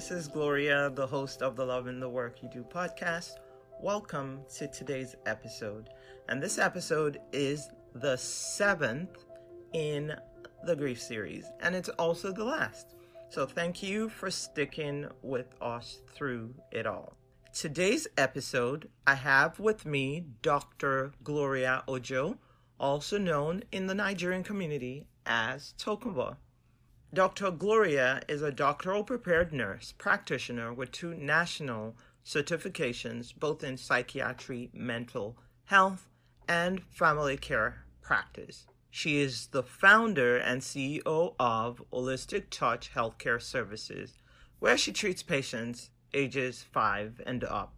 This is Gloria, the host of the Love in the Work You Do podcast. Welcome to today's episode. And this episode is the seventh in the grief series, and it's also the last. So thank you for sticking with us through it all. Today's episode, I have with me Dr. Gloria Ojo, also known in the Nigerian community as Tokunboh. Dr. Gloria is a doctoral prepared nurse practitioner with two national certifications, both in psychiatry, mental health, and family care practice. She is the founder and CEO of Holistic Touch Healthcare Services, where she treats patients ages 5 and up.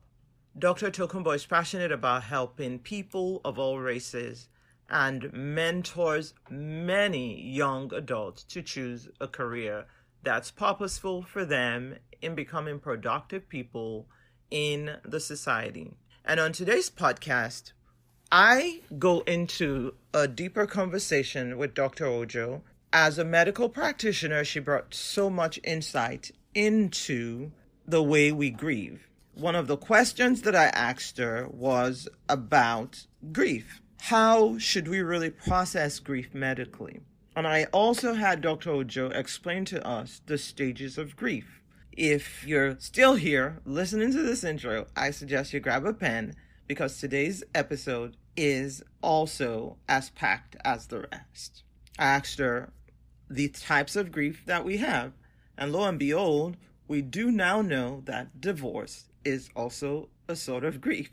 Dr. Tokunboh is passionate about helping people of all races and mentors many young adults to choose a career that's purposeful for them in becoming productive people in the society. And on today's podcast, I go into a deeper conversation with Dr. Ojo. As a medical practitioner, she brought so much insight into the way we grieve. One of the questions that I asked her was about grief how should we really process grief medically? And I also had Dr. Ojo explain to us the stages of grief. If you're still here listening to this intro, I suggest you grab a pen because today's episode is also as packed as the rest. I asked her the types of grief that we have, and lo and behold, we do now know that divorce is also a sort of grief.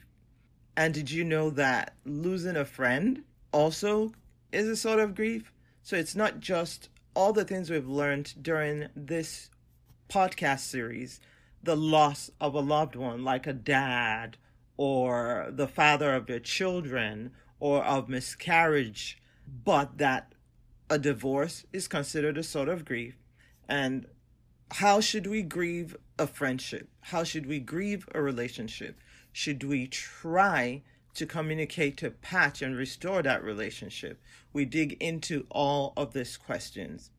And did you know that losing a friend also is a sort of grief? So it's not just all the things we've learned during this podcast series the loss of a loved one, like a dad or the father of your children or of miscarriage, but that a divorce is considered a sort of grief. And how should we grieve a friendship? How should we grieve a relationship? Should we try to communicate to patch and restore that relationship? We dig into all of these questions.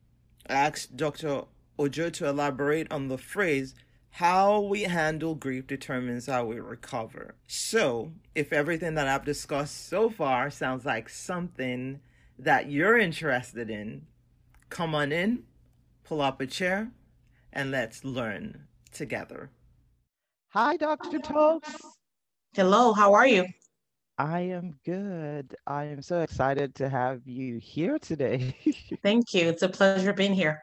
I asked Dr. Ojo to elaborate on the phrase, how we handle grief determines how we recover. So, if everything that I've discussed so far sounds like something that you're interested in, come on in, pull up a chair, and let's learn together. Hi, Dr. Tokes. Hello, how are you? I am good. I am so excited to have you here today. Thank you. It's a pleasure being here.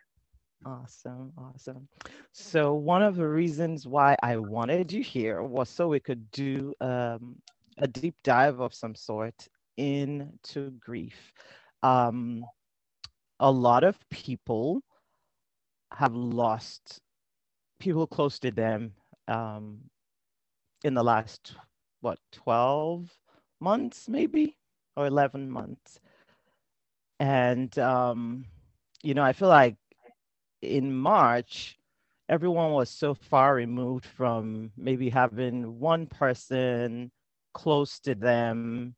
Awesome, awesome. So, one of the reasons why I wanted you here was so we could do um, a deep dive of some sort into grief. Um, a lot of people have lost people close to them um, in the last what 12 months maybe? Or 11 months. And um you know i feel like in march everyone was so far removed from maybe having one person close to them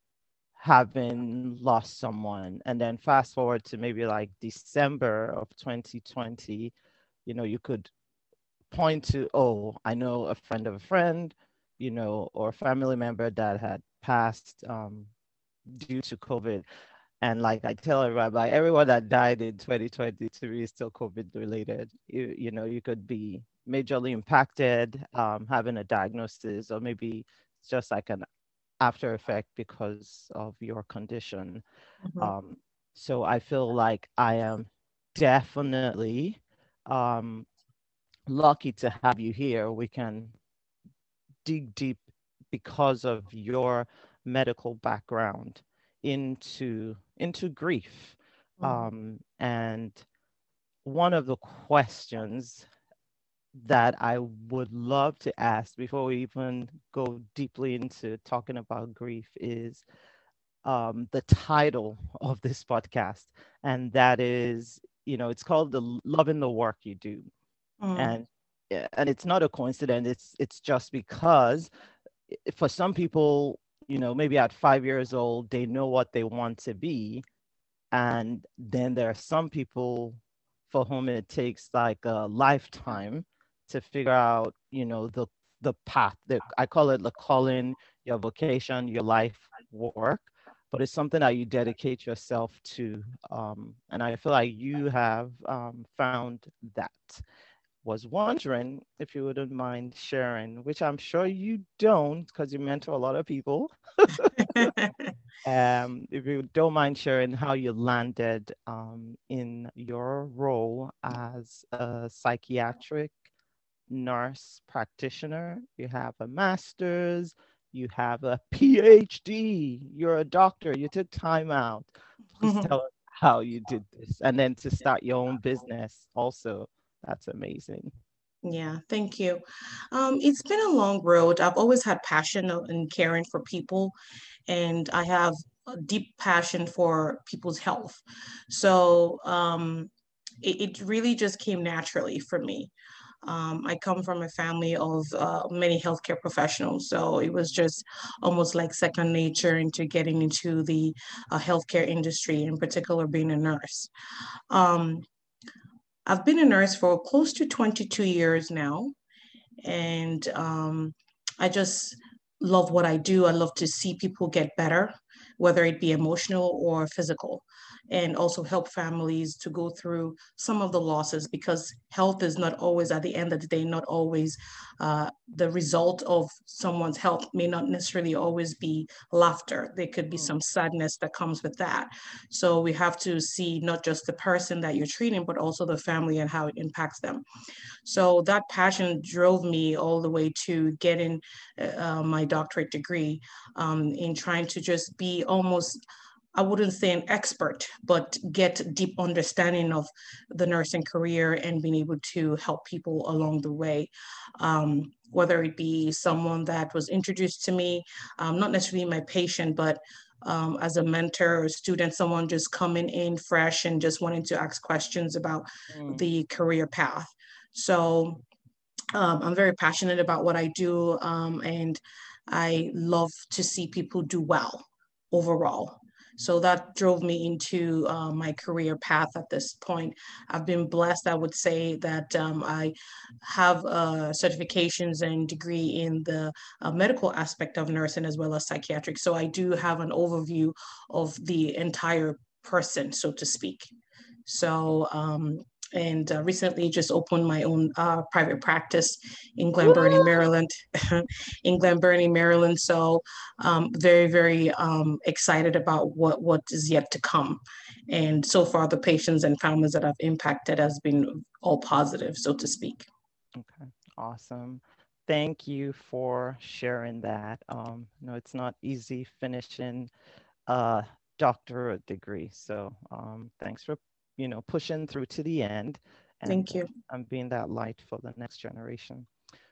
having lost someone. And then fast forward to maybe like december of 2020 you know you could point to oh i know a friend of a friend you know, or a family member that had passed um, due to COVID. And like I tell everybody, like everyone that died in 2023 is still COVID related. You, you know, you could be majorly impacted, um, having a diagnosis, or maybe it's just like an after effect because of your condition. Mm-hmm. Um, so I feel like I am definitely um, lucky to have you here. We can dig deep because of your medical background into into grief mm. um, and one of the questions that I would love to ask before we even go deeply into talking about grief is um, the title of this podcast, and that is, you know, it's called the Love in the Work You Do. Mm. And and it's not a coincidence it's it's just because for some people you know maybe at five years old they know what they want to be and then there are some people for whom it takes like a lifetime to figure out, you know, the the path. that I call it the calling, your vocation, your life work, but it's something that you dedicate yourself to. Um, and I feel like you have um, found that was wondering if you wouldn't mind sharing, which I'm sure you don't because you mentor a lot of people. um, if you don't mind sharing how you landed um, in your role as a psychiatric nurse practitioner, you have a master's, you have a PhD, you're a doctor, you took time out. Please tell us how you did this. And then to start your own business also that's amazing. Yeah, thank you. Um, it's been a long road. I've always had passion in caring for people, and I have a deep passion for people's health. So um, it, it, really just came naturally for me. Um, I come from a family of uh, many healthcare professionals, so it was just almost like second nature into getting into the uh, healthcare industry, in particular being a nurse. Um, I've been a nurse for close to 22 years now. And um, I just love what I do. I love to see people get better, whether it be emotional or physical and also help families to go through some of the losses because health is not always at the end of the day not always uh, the result of someone's health may not necessarily always be laughter. There could be mm. some sadness that comes with that. So we have to see not just the person that you're treating but also the family and how it impacts them. So that passion drove me all the way to getting uh, my doctorate degree um, in trying to just be almost I wouldn't say an expert, but get deep understanding of the nursing career and being able to help people along the way. Um, whether it be someone that was introduced to me, um, not necessarily my patient, but um, as a mentor or student, someone just coming in fresh and just wanting to ask questions about mm. the career path. So um, I'm very passionate about what I do, um, and I love to see people do well overall. So that drove me into uh, my career path at this point. I've been blessed, I would say, that um, I have uh, certifications and degree in the uh, medical aspect of nursing as well as psychiatric. So I do have an overview of the entire person, so to speak. So um, and uh, recently just opened my own uh, private practice in Glen Burnie, Maryland. in Glen Burnie, Maryland. So um, very, very um, excited about what what is yet to come. And so far, the patients and families that I've impacted has been all positive, so to speak. Okay, awesome. Thank you for sharing that. Um, no, it's not easy finishing a doctorate degree. So um, thanks for you know, pushing through to the end. And, Thank you. I'm being that light for the next generation.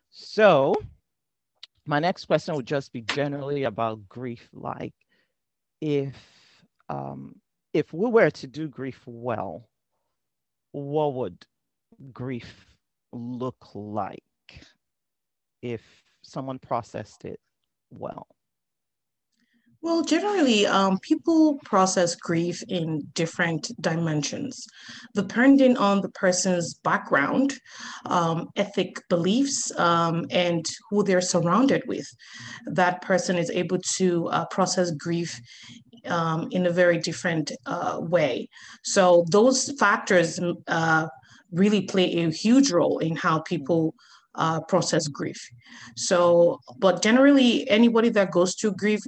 So, my next question would just be generally about grief. Like, if um, if we were to do grief well, what would grief look like if someone processed it well? Well, generally, um, people process grief in different dimensions, depending on the person's background, um, ethic beliefs, um, and who they're surrounded with. That person is able to uh, process grief um, in a very different uh, way. So, those factors uh, really play a huge role in how people. Uh, process grief. So, but generally, anybody that goes through grief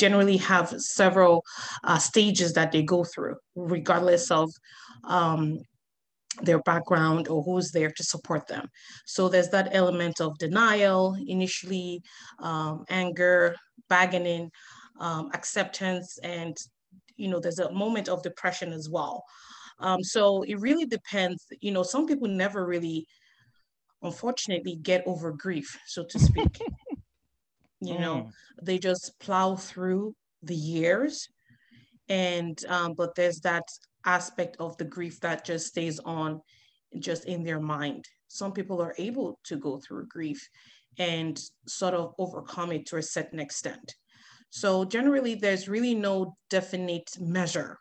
generally have several uh, stages that they go through, regardless of um, their background or who's there to support them. So there's that element of denial initially, um, anger, bargaining, um, acceptance, and you know there's a moment of depression as well. Um, so it really depends. You know, some people never really, unfortunately, get over grief, so to speak. you mm. know they just plow through the years and um, but there's that aspect of the grief that just stays on just in their mind some people are able to go through grief and sort of overcome it to a certain extent so generally there's really no definite measure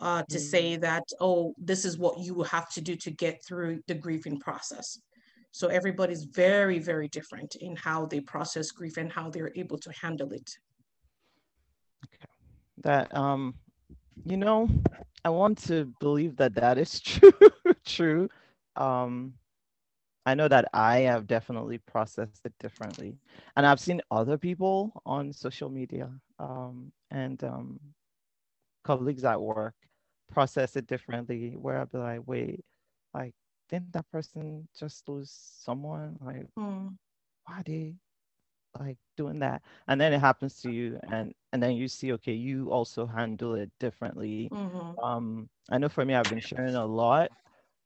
uh, to mm. say that oh this is what you have to do to get through the grieving process So everybody's very, very different in how they process grief and how they're able to handle it. Okay. That, um, you know, I want to believe that that is true. true. Um, I know that I have definitely processed it differently, and I've seen other people on social media um, and um, colleagues at work process it differently. Where I'd be like, wait, like, didn't that person just lose someone? Like, mm. why they like doing that? And then it happens to you, and and then you see, okay, you also handle it differently. Mm-hmm. Um, I know for me, I've been sharing a lot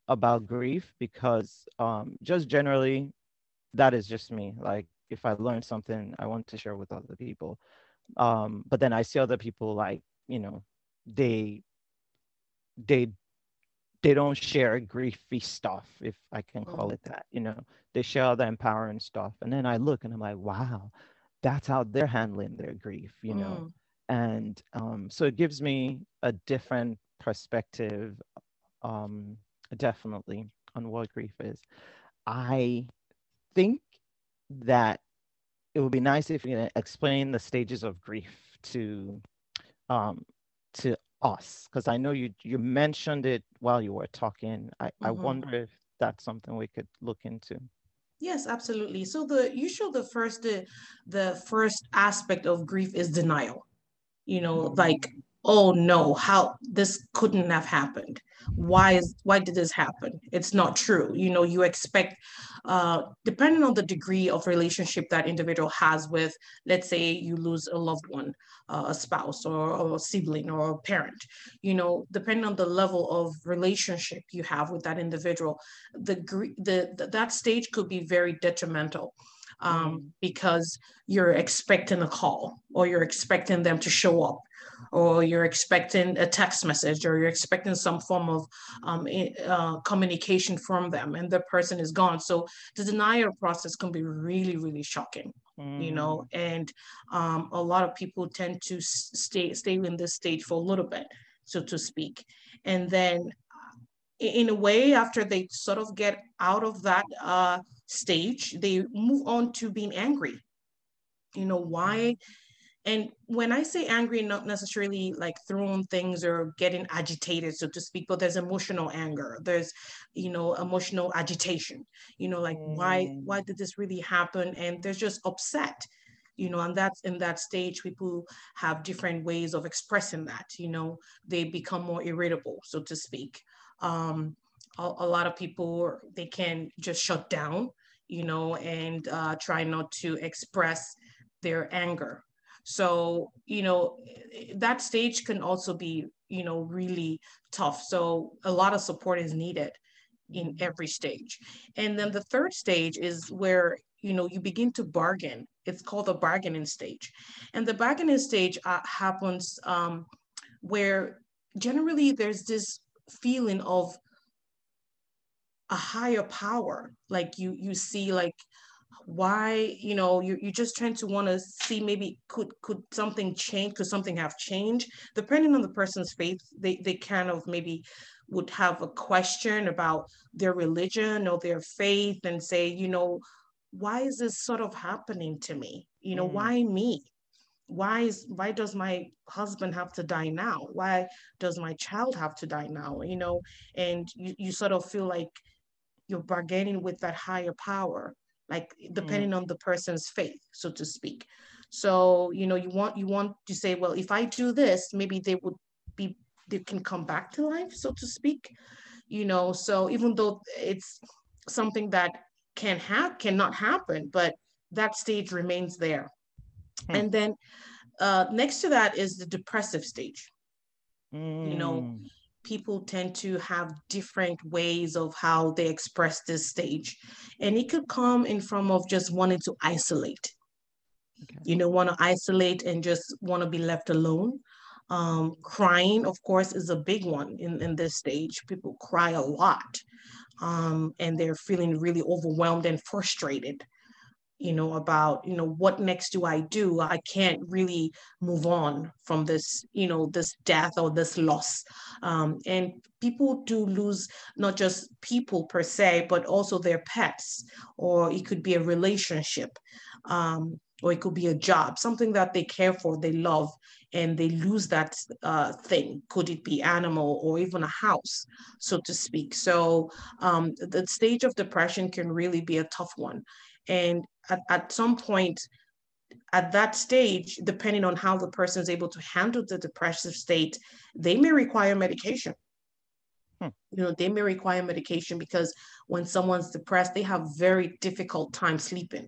about grief because um, just generally, that is just me. Like if I learn something, I want to share with other people. Um, but then I see other people like you know they they they don't share griefy stuff if i can call mm. it that you know they share the empowering stuff and then i look and i'm like wow that's how they're handling their grief you know mm. and um, so it gives me a different perspective um, definitely on what grief is. I think that it would be nice if you can explain the stages of grief to um, to us because I know you you mentioned it while you were talking. I, mm-hmm. I wonder if that's something we could look into. Yes, absolutely. So the usual the first the, the first aspect of grief is denial. You know, like oh no how this couldn't have happened. Why is why did this happen? It's not true. You know you expect uh depending on the degree of relationship that individual has with let's say you lose a loved one uh, a spouse or, or, a sibling or a parent you know depending on the level of relationship you have with that individual the the, the that stage could be very detrimental um, mm. because you're expecting a call or you're expecting them to show up or you're expecting a text message or you're expecting some form of um, uh, communication from them and the person is gone so the denial process can be really really shocking mm. you know mm. and um, a lot of people tend to stay stay in this stage for a little bit so to speak and then in a way after they sort of get out of that uh, stage they move on to being angry you know why and when I say angry, not necessarily like throwing things or getting agitated, so to speak, but there's emotional anger. There's, you know, emotional agitation. You know, like mm. why why did this really happen? And there's just upset. You know, and that's in that stage, people have different ways of expressing that. You know, they become more irritable, so to speak. Um, a, a lot of people they can just shut down, you know, and uh, try not to express their anger so, you know, that stage can also be, you know, really tough. So, a lot of support is needed in every stage. And then the third stage is where, you know, you begin to bargain. It's called the bargaining stage. And the bargaining stage uh, happens um, where generally there's this feeling of a higher power. Like you you see like why you know you, you're just trying to want to see maybe could could something change could something have changed? Depending on the person's faith they they kind of maybe would have a question about their religion or their faith and say you know why is this sort of happening to me? You know mm. why me? Why is why does my husband have to die now? Why does my child have to die now? You know and you, you sort of feel like you're bargaining with that higher power like mm. depending mm. on the person's faith so to speak so you know you want you want to say well if i do this maybe they would be they can come back to life so to speak you know so even though it's something that can have cannot happen but that stage remains there mm. and then uh, next to that is the depressive stage mm. you know mm people tend to have different ways of how they express this stage. And it could come in form of just wanting to isolate. Okay. You know, want to isolate and just want to be left alone. Um, crying, of course, is a big one in, in this stage. People cry a lot um, and they're feeling really overwhelmed and frustrated. You know about you know what next do i do? I can't really move on from this you know this death or this loss. Um, and people do lose not just people per se but also their pets or it could be a relationship um, or it could be a job something that they care for they love and they lose that uh, thing. Could it be animal or even a house so to speak? So um, the stage of depression can really be a tough one. And at, at some point, at that stage, depending on how the person is able to handle the depressive state, they may require medication. Hmm. You know, they may require medication because when someone's depressed, they have very difficult time sleeping.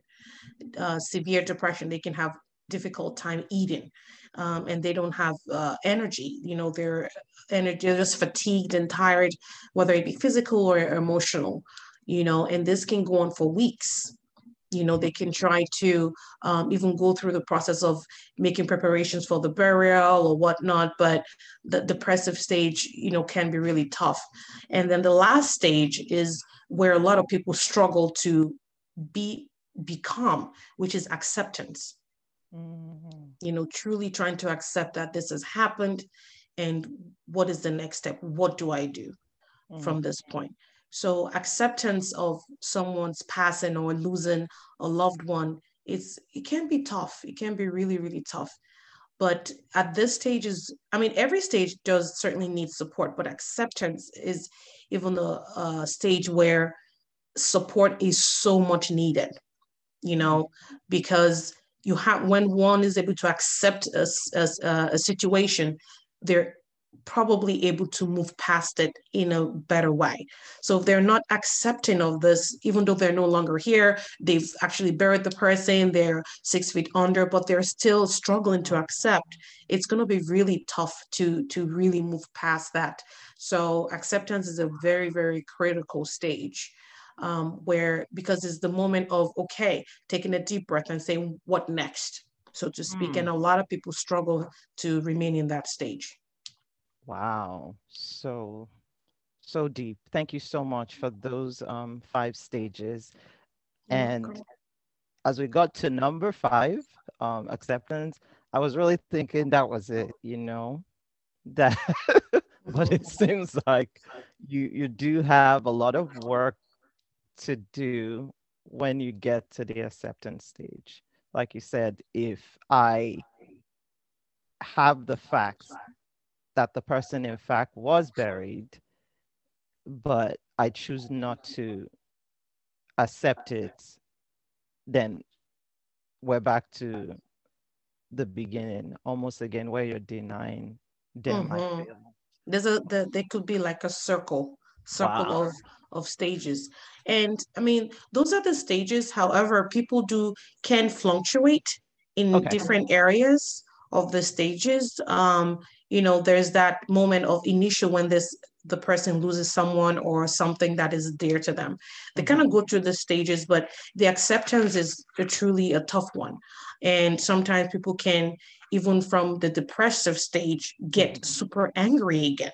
Uh, severe depression, they can have difficult time eating, um, and they don't have uh, energy. You know, they're energy, they're just fatigued and tired, whether it be physical or emotional. You know, and this can go on for weeks you know they can try to um, even go through the process of making preparations for the burial or whatnot but the depressive stage you know can be really tough and then the last stage is where a lot of people struggle to be become which is acceptance mm-hmm. you know truly trying to accept that this has happened and what is the next step what do i do mm-hmm. from this point so acceptance of someone's passing or losing a loved one, it's it can be tough. It can be really, really tough. But at this stage is, I mean, every stage does certainly need support, but acceptance is even the uh, stage where support is so much needed, you know, because you have when one is able to accept a, a, a situation, there probably able to move past it in a better way. So if they're not accepting of this, even though they're no longer here, they've actually buried the person, they're six feet under, but they're still struggling to accept, it's going to be really tough to, to really move past that. So acceptance is a very, very critical stage. Um, where because it's the moment of okay taking a deep breath and saying what next so to speak mm. and a lot of people struggle to remain in that stage Wow. So, so deep. Thank you so much for those um, five stages. And as we got to number five, um, acceptance, I was really thinking that was it, you know, that, but it seems like you, you do have a lot of work to do when you get to the acceptance stage. Like you said, if I have the facts that the person in fact was buried, but I choose not to accept it, then we're back to the beginning, almost again, where you're denying them. Mm-hmm. There's a the, there could be like a circle, circle wow. of of stages, and I mean those are the stages. However, people do can fluctuate in okay. different areas of the stages. Um, you know there's that moment of initial when this the person loses someone or something that is dear to them they kind of go through the stages but the acceptance is a, truly a tough one and sometimes people can even from the depressive stage get mm-hmm. super angry again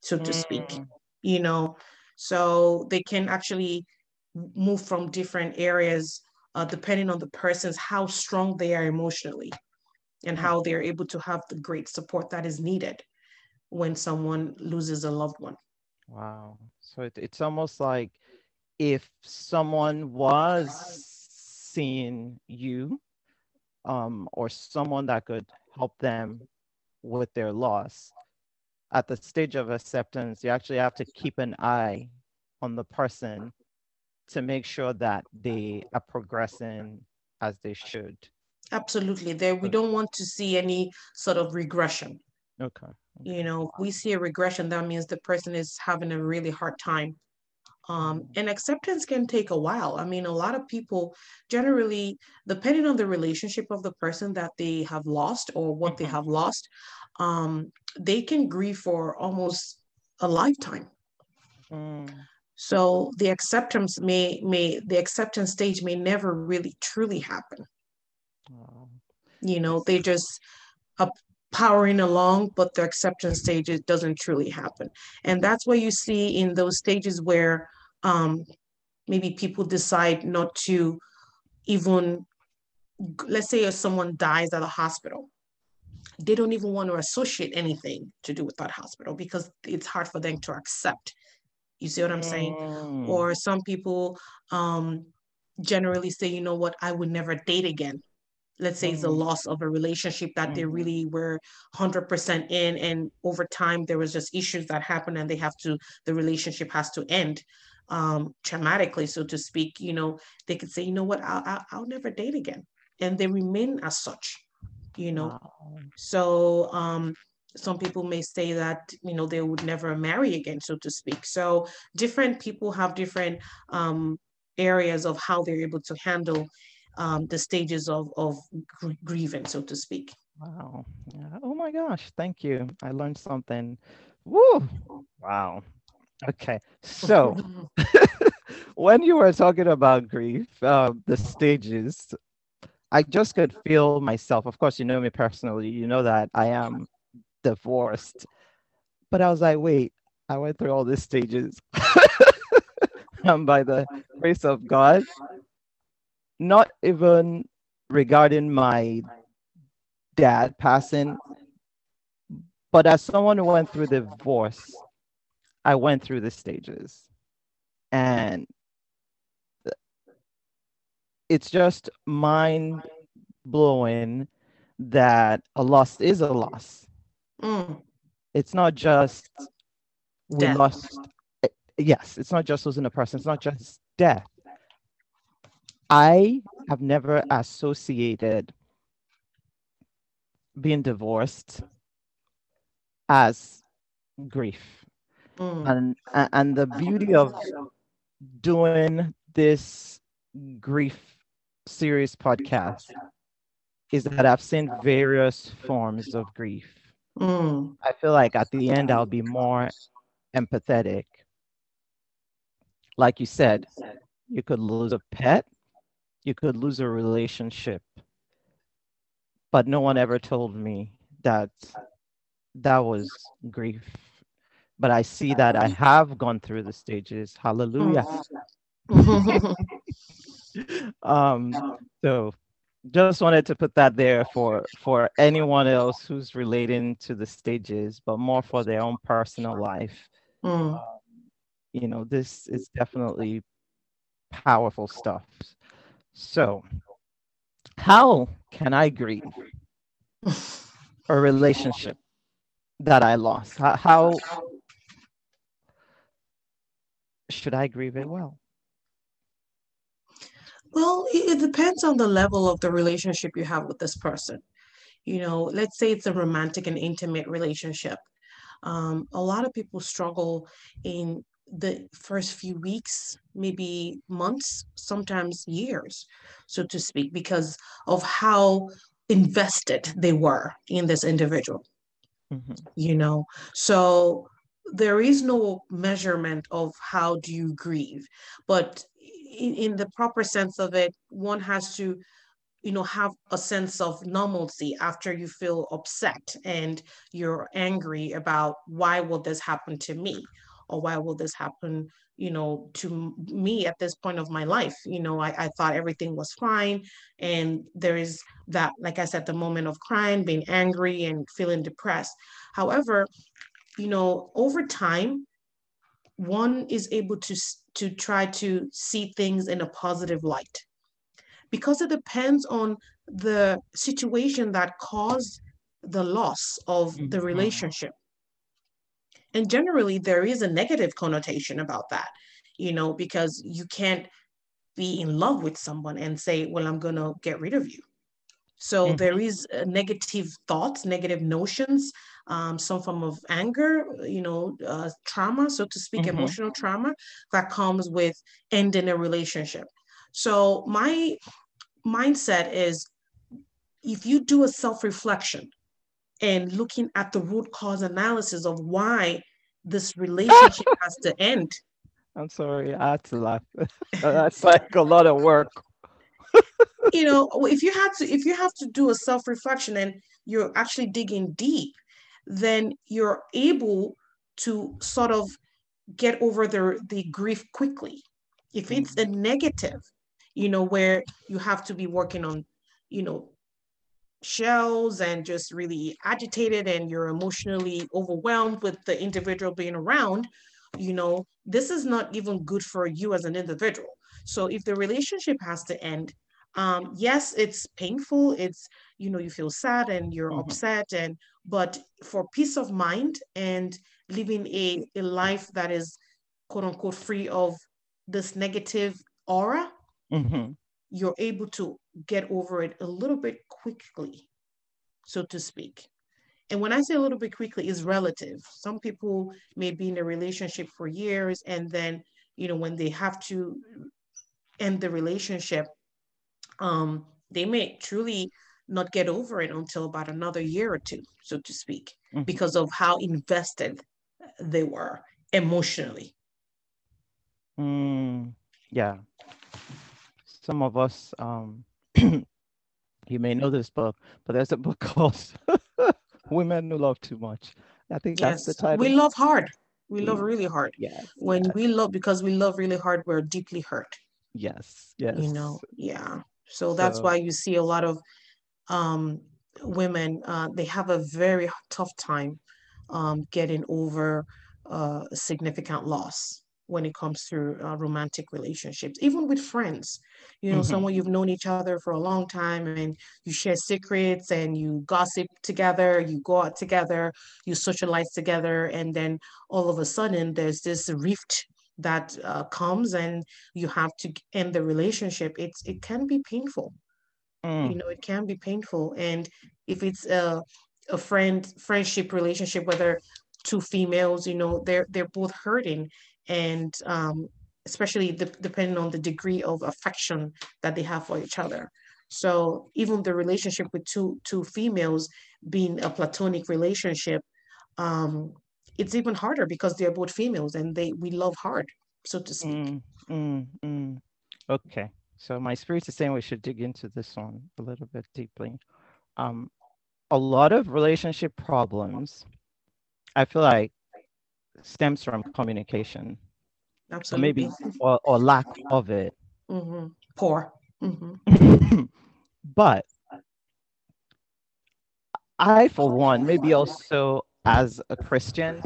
so to speak mm. you know so they can actually move from different areas uh, depending on the person's how strong they are emotionally and mm. how they're able to have the great support that is needed when someone loses a loved one. Wow. So it, it's almost like if someone was seeing you um, or someone that could help them with their loss, at the stage of acceptance, you actually have to keep an eye on the person to make sure that they are progressing as they should. Absolutely. There, we don't want to see any sort of regression. Okay. okay. You know, we see a regression, that means the person is having a really hard time. Um, and acceptance can take a while. I mean, a lot of people generally, depending on the relationship of the person that they have lost or what mm-hmm. they have lost, um, they can grieve for almost a lifetime. Mm. So the acceptance may may the acceptance stage may never really truly happen. You know, they just are powering along, but the acceptance stage it doesn't truly happen. And that's what you see in those stages where um, maybe people decide not to even let's say if someone dies at a hospital they don't even want to associate anything to do with that hospital because it's hard for them to accept you see what i'm saying Mm. or some people um generally say you know what i would never date again let's say it's the Mm. loss of a relationship that they Mhm. really were 100% in and over time there was just issues that happened and they have to the relationship has to end um traumatically so to speak you know they could say you know what i'll, I'll, I'll never date again and they remain as such you know Wow. so um some people may say that you know they would never marry again so to speak so different people have different um areas of how they're able to handle um the stages of of gr- grieving so to speak Wow. Oh my gosh. Thank you. I learned something. Woo. Wow. Okay. So when you were talking about grief, uh, the stages, I just could feel myself. Of course, you know me personally. You know that I am divorced. But I was like, wait, I went through all these stages. and by the grace of God, not even regarding my dad passing, but as someone who went through divorce, I went through the stages. And it's just mind blowing that a loss is a loss. Mm, It's not just we Death. lost. eh, Yes, it's not just losing a person. It's not just death. I have never associated being divorced as grief. mm, and and the beauty of doing this grief series podcast is that I've seen various forms of grief. mm, I feel like at the end I'll be more empathetic. Like you said, you could lose a pet, you could lose a relationship, but no one ever told me that that was grief. But I see that I have gone through the stages. Hallelujah. um so just wanted to put that there for for anyone else who's relating to the stages but more for their own personal life Mm. you know this is definitely powerful stuff so how can i grieve a relationship that i lost how, how should i grieve it well Well, it, it depends on the level of the relationship you have with this person. You know, let's say it's a romantic and intimate relationship. Um, a lot of people struggle in the first few weeks, maybe months, sometimes years, so to speak, because of how invested they were in this individual Mhm. you know so there is no measurement of how do you grieve but in, in the proper sense of it one has to you know have a sense of normalcy after you feel upset and you're angry about why will this happen to me or why will this happen you know to me at this point of my life you know I, I thought everything was fine and there is that like i said the moment of crying being angry and feeling depressed however you know over time one is able to to try to see things in a positive light because it depends on the situation that caused the loss of the Mhm. relationship. And generally, there is a negative connotation about that, you know, because you can't be in love with someone and say, well, I'm going to get rid of you. So Mhm. there is uh, negative thoughts, negative notions, um, some form of anger, you know, uh, trauma, so to speak, Mhm. emotional trauma that comes with ending a relationship. So my mindset is if you do a self reflection and looking at the root cause analysis of why this relationship has to end, i'm sorry i had to laugh. That's like a lot of work. You know, if you have to if you have to do a self reflection and you're actually digging deep, then you're able to sort of get over the the grief quickly. If it's mm. a negative, you know, where you have to be working on, you know, shells and just really agitated and you're emotionally overwhelmed with the individual being around, you know, this is not even good for you as an individual. So if the relationship has to end, um, yes, it's painful. It's, you know, you feel sad and you're mm-hmm. upset and, but for peace of mind and living a, a life that is quote unquote free of this negative aura, mm-hmm. You're able to get over it a little bit quickly, so to speak. And when I say a little bit quickly, is relative. Some people may be in a relationship for years, and then, you know, when they have to end the relationship, um, they may truly not get over it until about another year or two, so to speak, mm-hmm. because of how invested they were emotionally. Mm, yeah. Some of us, um, you may know this book, but there's a book called Women Who Love Too Much. I think yes. that's the title. We love hard. We love really hard. Yes. When yes. we love, because we love really hard, we're deeply hurt. Yes. Yes. You know, yeah. So that's so, why you see a lot of um, women, uh, they have a very tough time um, getting over uh, significant loss when it comes to uh, romantic relationships, even with friends. You know, mm-hmm. someone you've known each other for a long time and you share secrets and you gossip together, you go out together, you socialize together, and then all of a sudden there's this rift that uh, comes and you have to end the relationship it's it can be painful mm. you know it can be painful and if it's a, a friend friendship relationship whether two females you know they're they're both hurting and um, especially the, depending on the degree of affection that they have for each other so even the relationship with two two females being a platonic relationship um, it's even harder because they're both females and they we love hard, so to speak. Mm, mm, mm. Okay, so my spirit is saying we should dig into this one a little bit deeply. Um, a lot of relationship problems, I feel like, stems from communication. Absolutely. Or maybe or, or lack of it. Mm-hmm. Poor. Mm-hmm. but I, for one, maybe also as a Christian,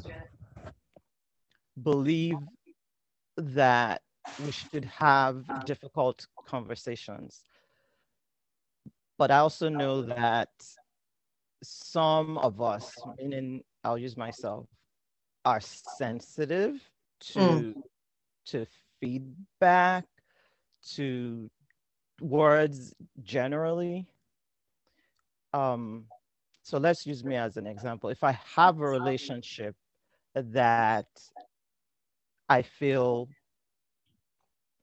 believe that we should have difficult conversations. But I also know that some of us, meaning I'll use myself, are sensitive to mm. to feedback, to words generally. Um, so let's use me as an example. If I have a relationship that I feel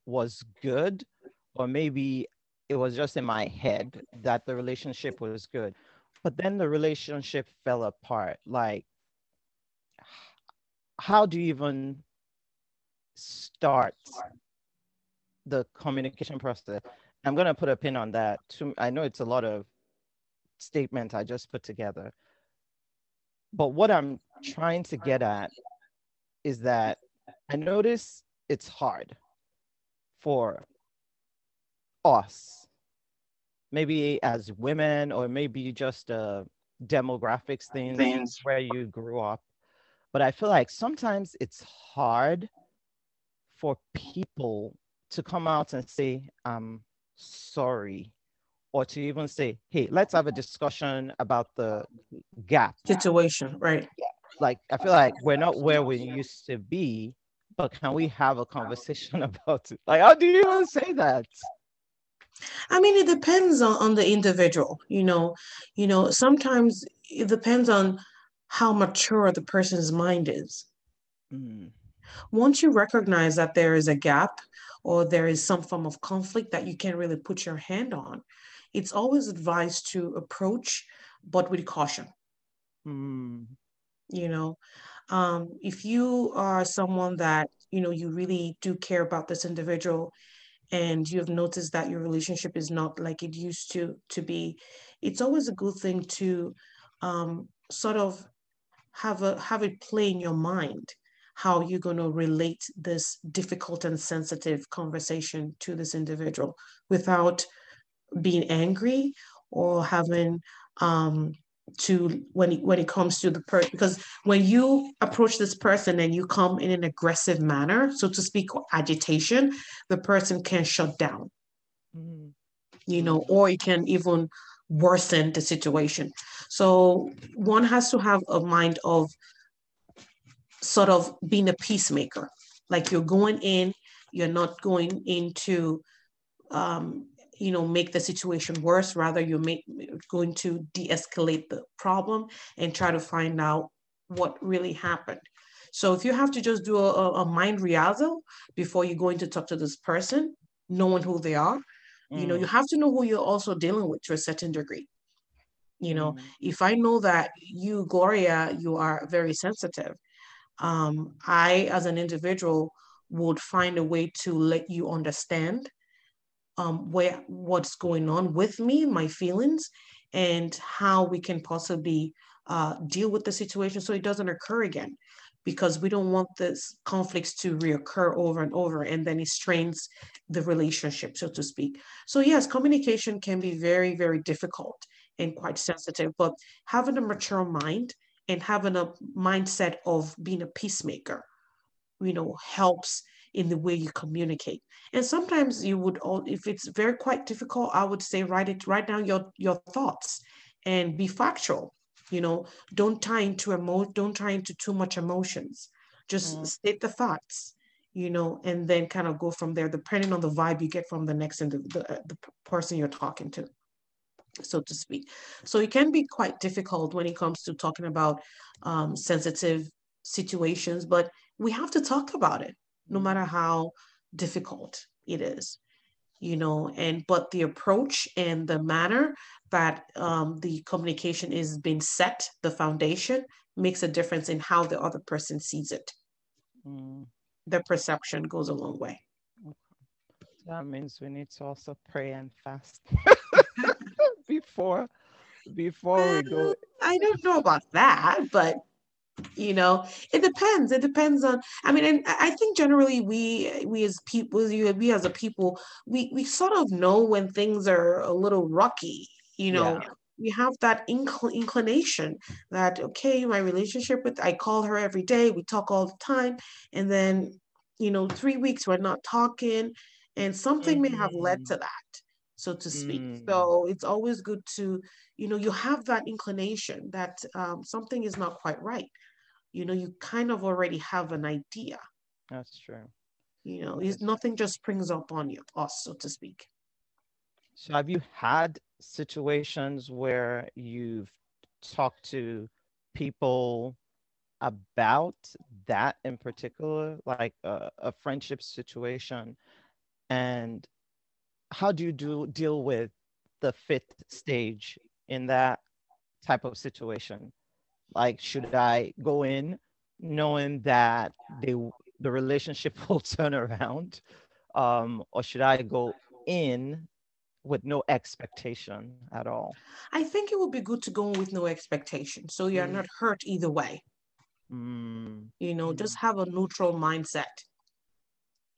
was good, or maybe it was just in my head that the relationship was good, but then the relationship fell apart. Like, how do you even start the communication process? I'm going to put a pin on that. I know it's a lot of statement I just put together. But what I'm trying to get at is that I notice it's hard for us, maybe as women, or maybe just a demographics things, things where you grew up. But I feel like sometimes it's hard for people to come out and say, I'm sorry or to even say, hey, let's have a discussion about the gap situation, right? Yeah. Like, I feel like we're not where we used to be, but can we have a conversation about it? Like, how do you even say that? I mean, it depends on, on the individual, you know, you know, sometimes it depends on how mature the person's mind is. Mm. Once you recognize that there is a gap or there is some form of conflict that you can't really put your hand on, it's always advised to approach, but with caution. Mm. You know, um, if you are someone that, you know, you really do care about this individual and you have noticed that your relationship is not like it used to to be, it's always a good thing to um, sort of have a have it play in your mind how you're going to relate this difficult and sensitive conversation to this individual without being angry or having um, to when it, when it comes to the person because when you approach this person and you come in an aggressive manner so to speak agitation the person can shut down mm-hmm. you know or it can even worsen the situation so one has to have a mind of sort of being a peacemaker like you're going in you're not going into um, you know make the situation worse rather you're make, going to de-escalate the problem and try to find out what really happened so if you have to just do a, a mind rehearsal before you go in to talk to this person knowing who they are mm. you know you mm. have to know who you're also dealing with to a certain degree you know mm. if i know that you gloria you are very sensitive um, i as an individual would find a way to let you understand um, where what's going on with me, my feelings, and how we can possibly uh, deal with the situation so it doesn't occur again. Because we don't want this conflicts to reoccur over and over, and then it strains the relationship, so to speak. So yes, communication can be very, very difficult and quite sensitive, but having a mature mind and having a mindset of being a peacemaker, you know, helps in the way you communicate. And sometimes you would, all, if it's very quite difficult, I would say write it, write down your your thoughts and be factual. You know, don't tie into emo, don't tie into too much emotions. Just mm. state the facts. You know, and then kind of go from there, depending on the vibe you get from the next and the, the, the person you're talking to so to speak. So it can be quite difficult when it comes to talking about um, sensitive situations, but we have to talk about it no matter how difficult it is you know and but the approach and the manner that um, the communication is being set the foundation makes a difference in how the other person sees it mm. the perception goes a long way that means we need to also pray and fast before before we go i don't know about that but you know it depends it depends on i mean and i think generally we we as people we as a people we we sort of know when things are a little rocky you know yeah. we have that incl- inclination that okay my relationship with i call her every day we talk all the time and then you know three weeks we're not talking and something mm-hmm. may have led mm-hmm. to that so to speak. Mm. so it's always good to you know you have that inclination that um, something is not quite right. You know you kind of already have an idea. That's true. You know it's, nothing just springs up on you us so to speak. So have you had situations where you've talked to people about that in particular like a, a friendship situation and how do you do deal with the fifth stage in that type of situation like should i go in knowing that they the relationship will turn around um, or should i go in with no expectation at all i think it would be good to go in with no expectation so you're mm. not hurt either way mm. you know mm. just have a neutral mindset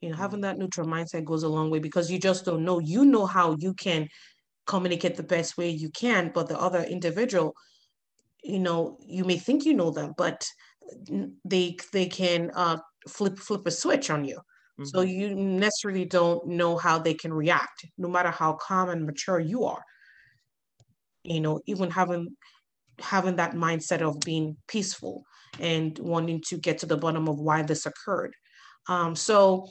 you know having mm. that neutral mindset goes a long way because you just don't know you know how you can communicate the best way you can but the other individual you know you may think you know them but they they can uh, flip flip a switch on you mm-hmm. so you necessarily don't know how they can react no matter how calm and mature you are you know even having having that mindset of being peaceful and wanting to get to the bottom of why this occurred um, so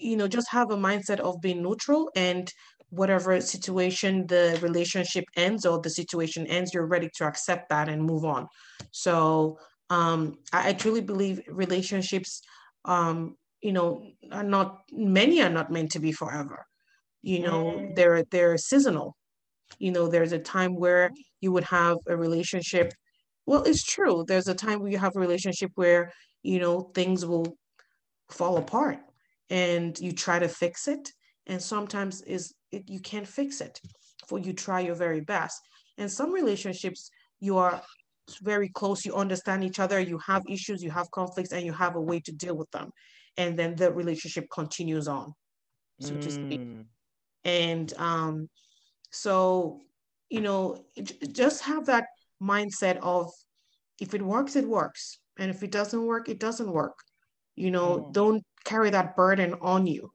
you know just have a mindset of being neutral and whatever situation the relationship ends or the situation ends you're ready to accept that and move on. So um, I, I, truly believe relationships um, you know are not many are not meant to be forever. You know they're they're seasonal. You know there's a time where you would have a relationship well it's true there's a time where you have a relationship where you know things will fall apart and you try to fix it and sometimes is it, you can't fix it for you try your very best and some relationships you are very close, you understand each other, you have issues, you have conflicts, and you have a way to deal with them. And then the relationship continues on, so mm. to speak. Mm. And um, so, you know, just have that mindset of if it works, it works. And if it doesn't work, it doesn't work. You know, mm. don't carry that burden on you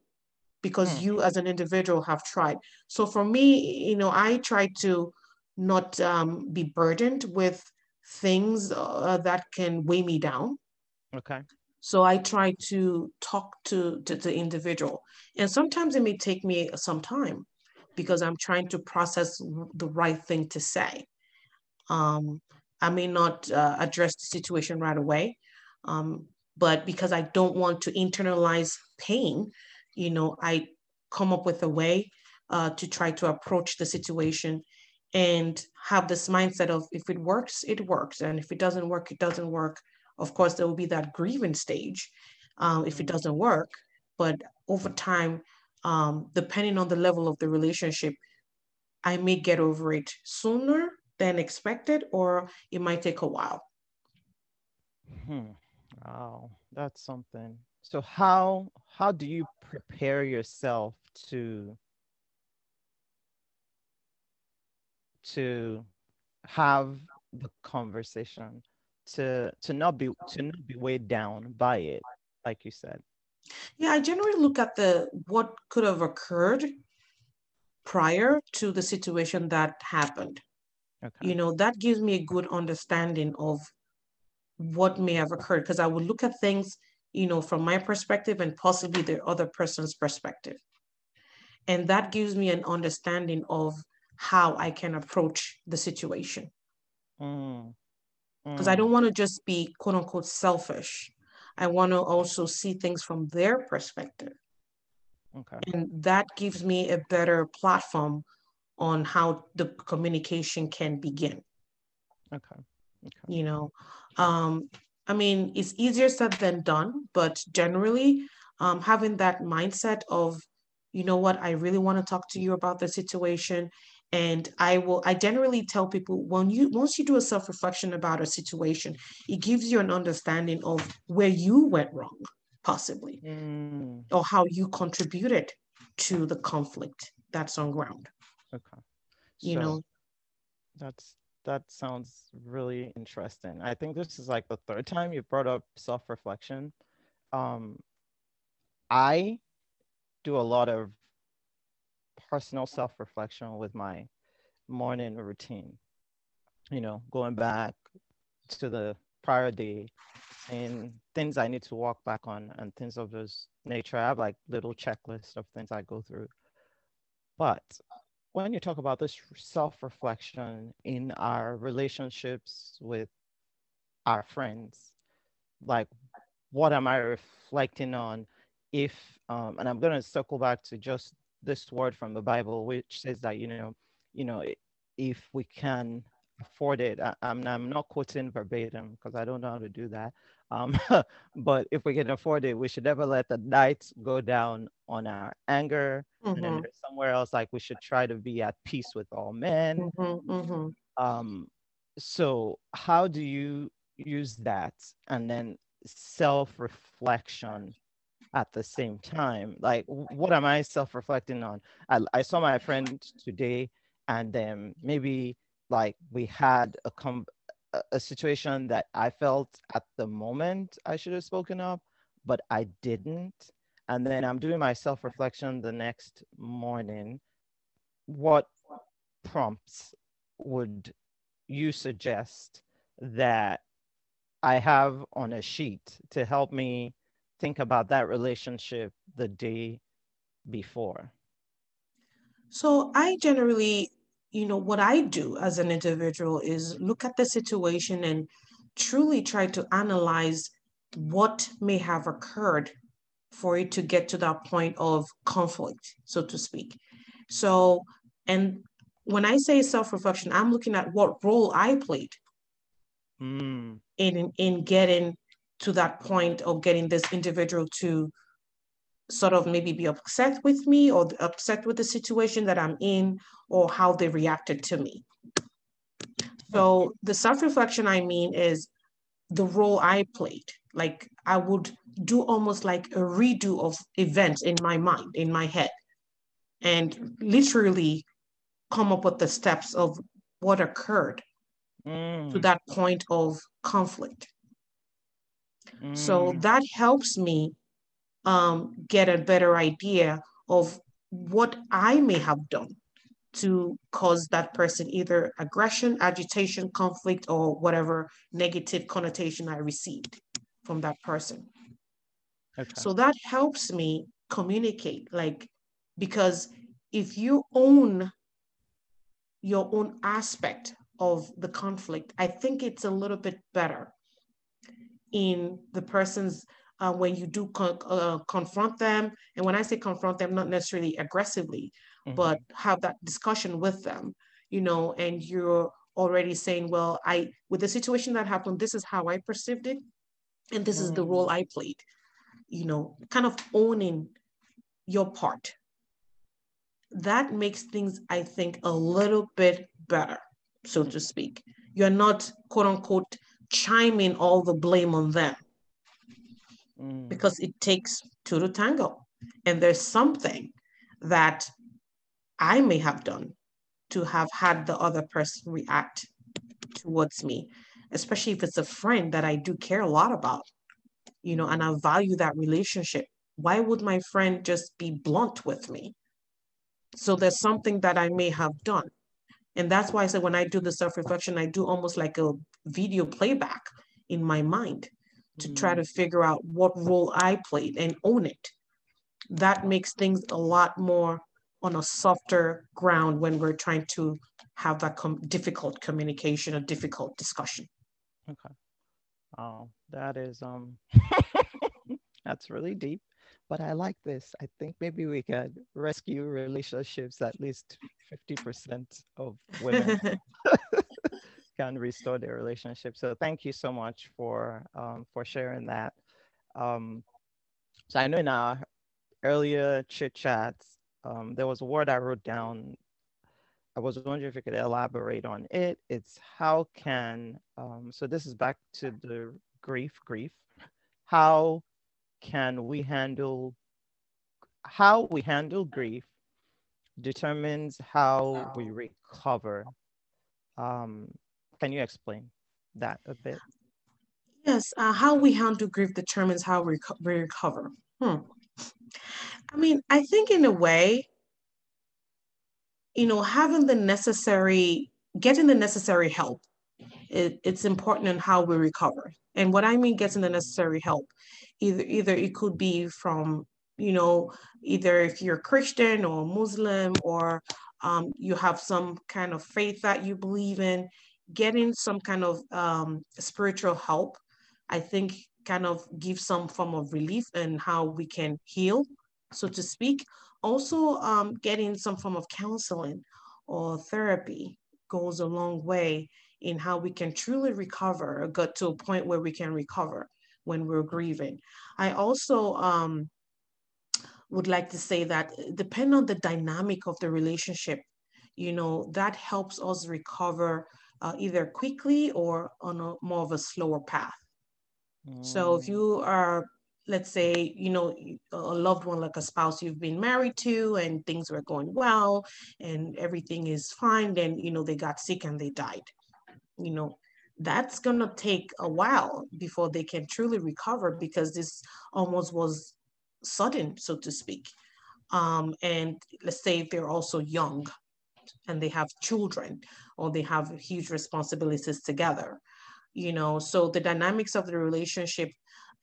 because mm. you as an individual have tried. So for me, you know, I try to not um, be burdened with things uh, that can weigh me down. Okay. So I try to talk to, to the individual. And sometimes it may take me some time because I'm trying to process the right thing to say. Um, I may not uh, address the situation right away, um, but because I don't want to internalize pain, you know, I come up with a way uh, to try to approach the situation and have this mindset of if it works, it works. And if it doesn't work, it doesn't work. Of course, there will be that grieving stage um, if it doesn't work. But over time, um, depending on the level of the relationship, I may get over it sooner than expected, or it might take a while. Hmm. Wow, that's something. So how how do you prepare yourself to to have the conversation to to not be to not be weighed down by it like you said yeah i generally look at the what could have occurred prior to the situation that happened okay. you know that gives me a good understanding of what may have occurred because i would look at things you know from my perspective and possibly the other person's perspective and that gives me an understanding of how I can approach the situation. Because mm. mm. I don't want to just be quote unquote selfish. I want to also see things from their perspective. Okay. And that gives me a better platform on how the communication can begin. Okay. okay. You know, um, I mean, it's easier said than done, but generally, um, having that mindset of, you know what, I really want to talk to you about the situation and i will i generally tell people when you once you do a self-reflection about a situation it gives you an understanding of where you went wrong possibly mm. or how you contributed to the conflict that's on ground. Okay. You know? that's that sounds really interesting. I think this is like the third time you brought up self-reflection. Um i do a lot of personal self-reflection with my morning routine. You know going back to the prior day and things i need to walk back on and things of this nature. I have like little checklist of things i go through. But when you talk about this self-reflection in our relationships with our friends like what am i reflecting on if um, and i'm going to circle back to just this word from the Bible, which says that, you know, you know, if we can afford it, I, am I'm not quoting verbatim because I don't know how to do that. Um, but if we can afford it, we should never let the night go down on our anger. Mm-hmm. And then mm-hmm. somewhere else, like we should try to be at peace with all men. Mm-hmm, mm-hmm. Um, so how do you use that and then self-reflection at the same time like what am i self-reflecting on i, I saw my friend today and then maybe like we had a com a situation that i felt at the moment i should have spoken up but i didn't and then i'm doing my self-reflection the next morning what prompts would you suggest that i have on a sheet to help me think about that relationship the day before? So I generally, you know, what I do as an individual is look at the situation and truly try to analyze what may have occurred for it to get to that point of conflict, so to speak. So, and when I say self-reflection, I'm looking at what role I played mm. in in getting to that point of getting this individual to sort of maybe be upset with me or upset with the situation that I'm in or how they reacted to me. So the self reflection I mean is the role I played. Like I would do almost like a redo of events in my mind, in my head, and literally come up with the steps of what occurred mm. to that point of conflict. Mm. So that helps me um, get a better idea of what I may have done to cause that person either aggression, agitation, conflict, or whatever negative connotation I received from that person. Okay. So that helps me communicate, like, because if you own your own aspect of the conflict, I think it's a little bit better in the person's uh, when you do con- uh, confront them. And when I say confront them, not necessarily aggressively, mm-hmm. but have that discussion with them, you know, and you're already saying, well, I, with the situation that happened, this is how I perceived it. And this mm-hmm. is the role mm. I played, you know, kind of owning your part. That makes things, I think, a little bit better, so to speak. You're not, quote unquote, chiming all the blame on them mm. because it takes two to tango. And there's something that I may have done to have had the other person react towards me, especially if it's a friend that I do care a lot about, you know, and I value that relationship. Why would my friend just be blunt with me? So there's something that I may have done. And that's why I said when I do the self reflection, I do almost like a video playback in my mind to try to mm. figure out what role I played and own it. That makes things a lot more on a softer ground when we're trying to have that com- difficult communication, a difficult discussion. Okay. Oh, that is um that's really deep. But I like this. I think maybe we could rescue relationships at least 50% of women. can restore their relationship. So thank you so much for um, for sharing that. Um, so I know in our earlier chit chats, um, there was a word I wrote down. I was wondering if you could elaborate on it. It's how can um, so this is back to the grief grief. How can we handle how we handle grief determines how we recover um, can you explain that a bit? Yes, uh, how we handle grief determines how we, reco- we recover. Hmm. I mean, I think in a way, you know, having the necessary, getting the necessary help, it, it's important in how we recover. And what I mean, getting the necessary help, either either it could be from, you know, either if you're Christian or Muslim or um, you have some kind of faith that you believe in, getting some kind of um, spiritual help, I think kind of gives some form of relief and how we can heal, so to speak. Also, um, getting some form of counseling or therapy goes a long way in how we can truly recover or get to a point where we can recover when we're grieving. I also um, would like to say that depending on the dynamic of the relationship, you know, that helps us recover uh, either quickly or on a more of a slower path. Mm. So if mm. you are, let's say, you know, a loved one like a spouse you've been married to and things were going well and everything is fine, then, you know, they got sick and they died. You know, that's going to take a while before they can truly recover because this almost was sudden, so to speak. Um, and let's say they're also young, and they have children or they have huge responsibilities together you know? So the dynamics of the relationship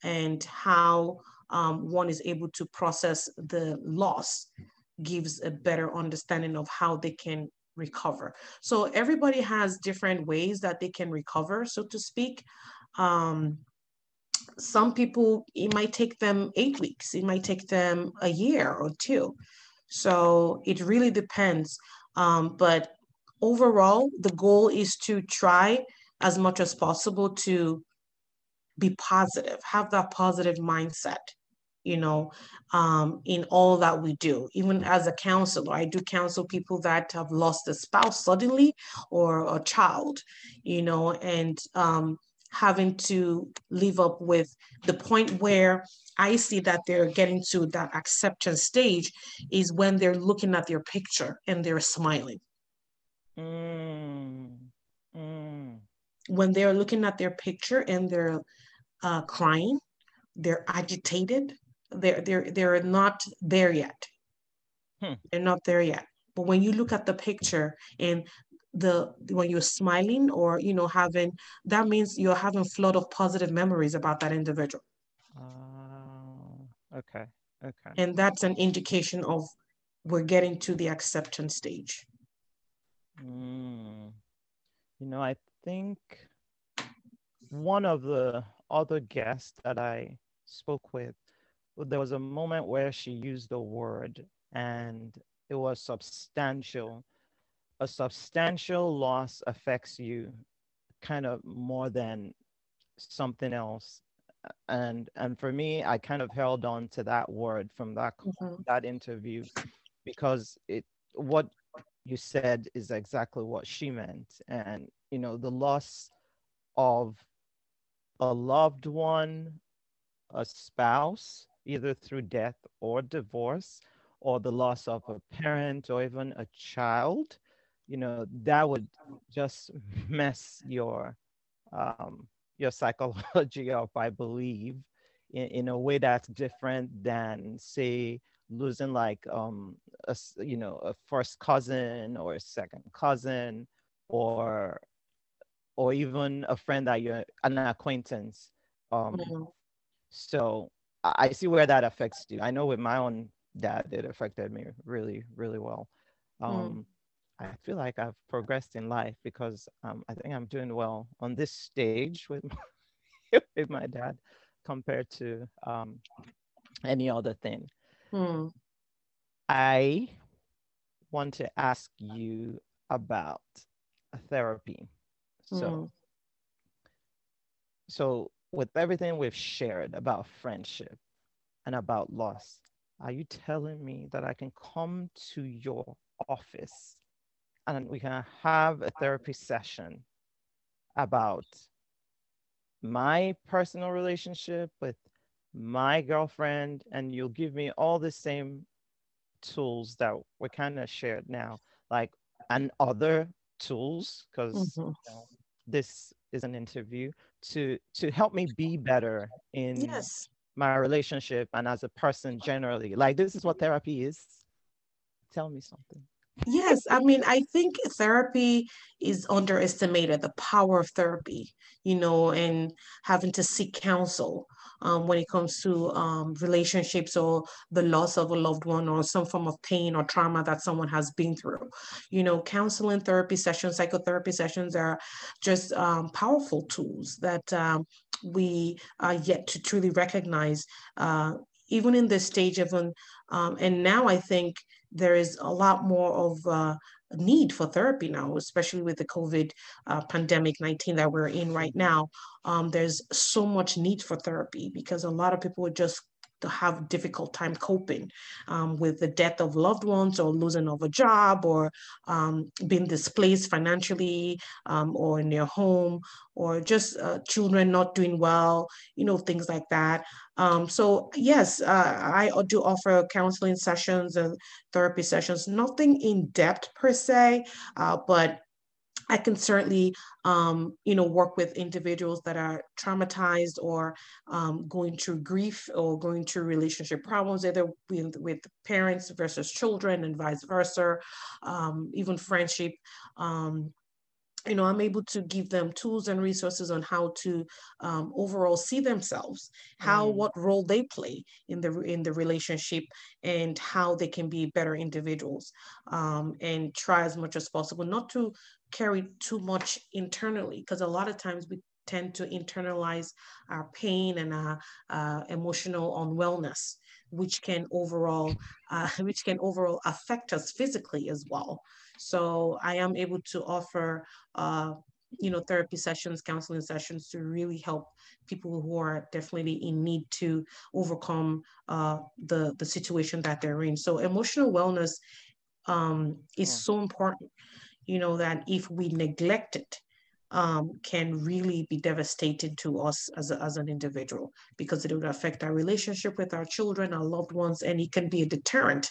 and how um, one is able to process the loss gives a better understanding of how they can recover. So everybody has different ways that they can recover so to speak. Um, some people it might take them eight weeks it might take them a year or two. So it really depends um, but overall, the goal is to try as much as possible to be positive, have that positive mindset, you know, um, in all that we do. Even as a counselor, I do counsel people that have lost a spouse suddenly or a child, you know, and um, having to live up with the point where I see that they're getting to that acceptance stage is when they're looking at their picture and they're smiling. Mm. Mm. When they're looking at their picture and they're uh, crying, they're agitated, they're they're they're not there yet. Hmm. They're not there yet. But when you look at the picture and the when you're smiling or you know having that means you're having flood of positive memories about that individual. Uh, okay. Okay. And that's an indication of we're getting to the acceptance stage. Mm. You know, I think one of the other guests that I spoke with there was a moment where she used the word and it was substantial. A substantial loss affects you kind of more than something else. And and for me, I kind of held on to that word from that mm-hmm. that interview because it what you said is exactly what she meant. And you know, the loss of a loved one, a spouse, either through death or divorce or the loss of a parent or even a child you know that would just mess your um, your psychology up i believe in, in a way that's different than say losing like um a, you know a first cousin or a second cousin or or even a friend that you're an acquaintance um mm-hmm. so I see where that affects you. I know with my own dad, it affected me really, really well. Hmm. Um, mm. I feel like I've progressed in life because um, I think I'm doing well on this stage with my, with my dad compared to um, any other thing. Mm. I want to ask you about a therapy. So, mm. so with everything we've shared about friendship and about loss, are you telling me that I can come to your office and we can have a therapy session about my personal relationship with my girlfriend and you'll give me all the same tools that we kind of shared now like and other tools because mm-hmm. you know, this is an interview to to help me be better in yes. my relationship and as a person generally like this is what therapy is tell me something yes i mean i think therapy is underestimated the power of therapy you know and having to seek counsel um, when it comes to um, relationships or the loss of a loved one or some form of pain or trauma that someone has been through. You know, counseling, therapy sessions, psychotherapy sessions are just um, powerful tools that um, we are yet to truly recognize, uh, even in this stage of an, um, and now I think there is a lot more of uh, need for therapy now, especially with the COVID uh, pandemic 19 that we're in right now. Um, there's so much need for therapy because a lot of people would just have difficult time coping um, with the death of loved ones or losing of a job or um, being displaced financially um, or in their home or just uh, children not doing well, you know, things like that. Um, so yes, uh, I do offer counseling sessions and therapy sessions, nothing in depth per se, uh, but I can certainly, um, you know, work with individuals that are traumatized or um, going through grief or going through relationship problems, either with, with parents versus children and vice versa, um, even friendship. Um, you know, I'm able to give them tools and resources on how to um, overall see themselves, how mm. what role they play in the in the relationship, and how they can be better individuals, um, and try as much as possible not to carry too much internally because a lot of times we tend to internalize our pain and our uh, emotional unwellness which can overall uh, which can overall affect us physically as well so i am able to offer uh, you know, therapy sessions, counseling sessions to really help people who are definitely in need to overcome uh, the the situation that they're in. So emotional wellness um, is yeah. so important. You know that if we neglect it, um, can really be devastating to us as, a, as an individual because it would affect our relationship with our children, our loved ones, and it can be a deterrent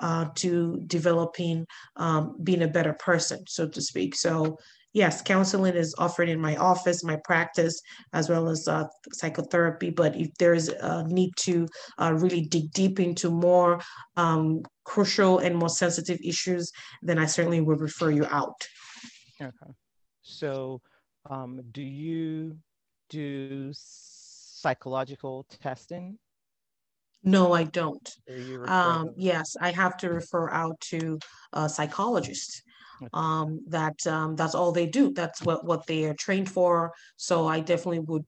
uh, to developing, um, being a better person, so to speak. So, yes, counseling is offered in my office, my practice, as well as uh, psychotherapy. But if there's a need to uh, really dig deep into more um, crucial and more sensitive issues, then I certainly would refer you out. Okay. So, um, do you do psychological testing? No, I don't. Um, yes, I have to refer out to a psychologist. Um, that um, that's all they do. That's what what they are trained for. So I definitely would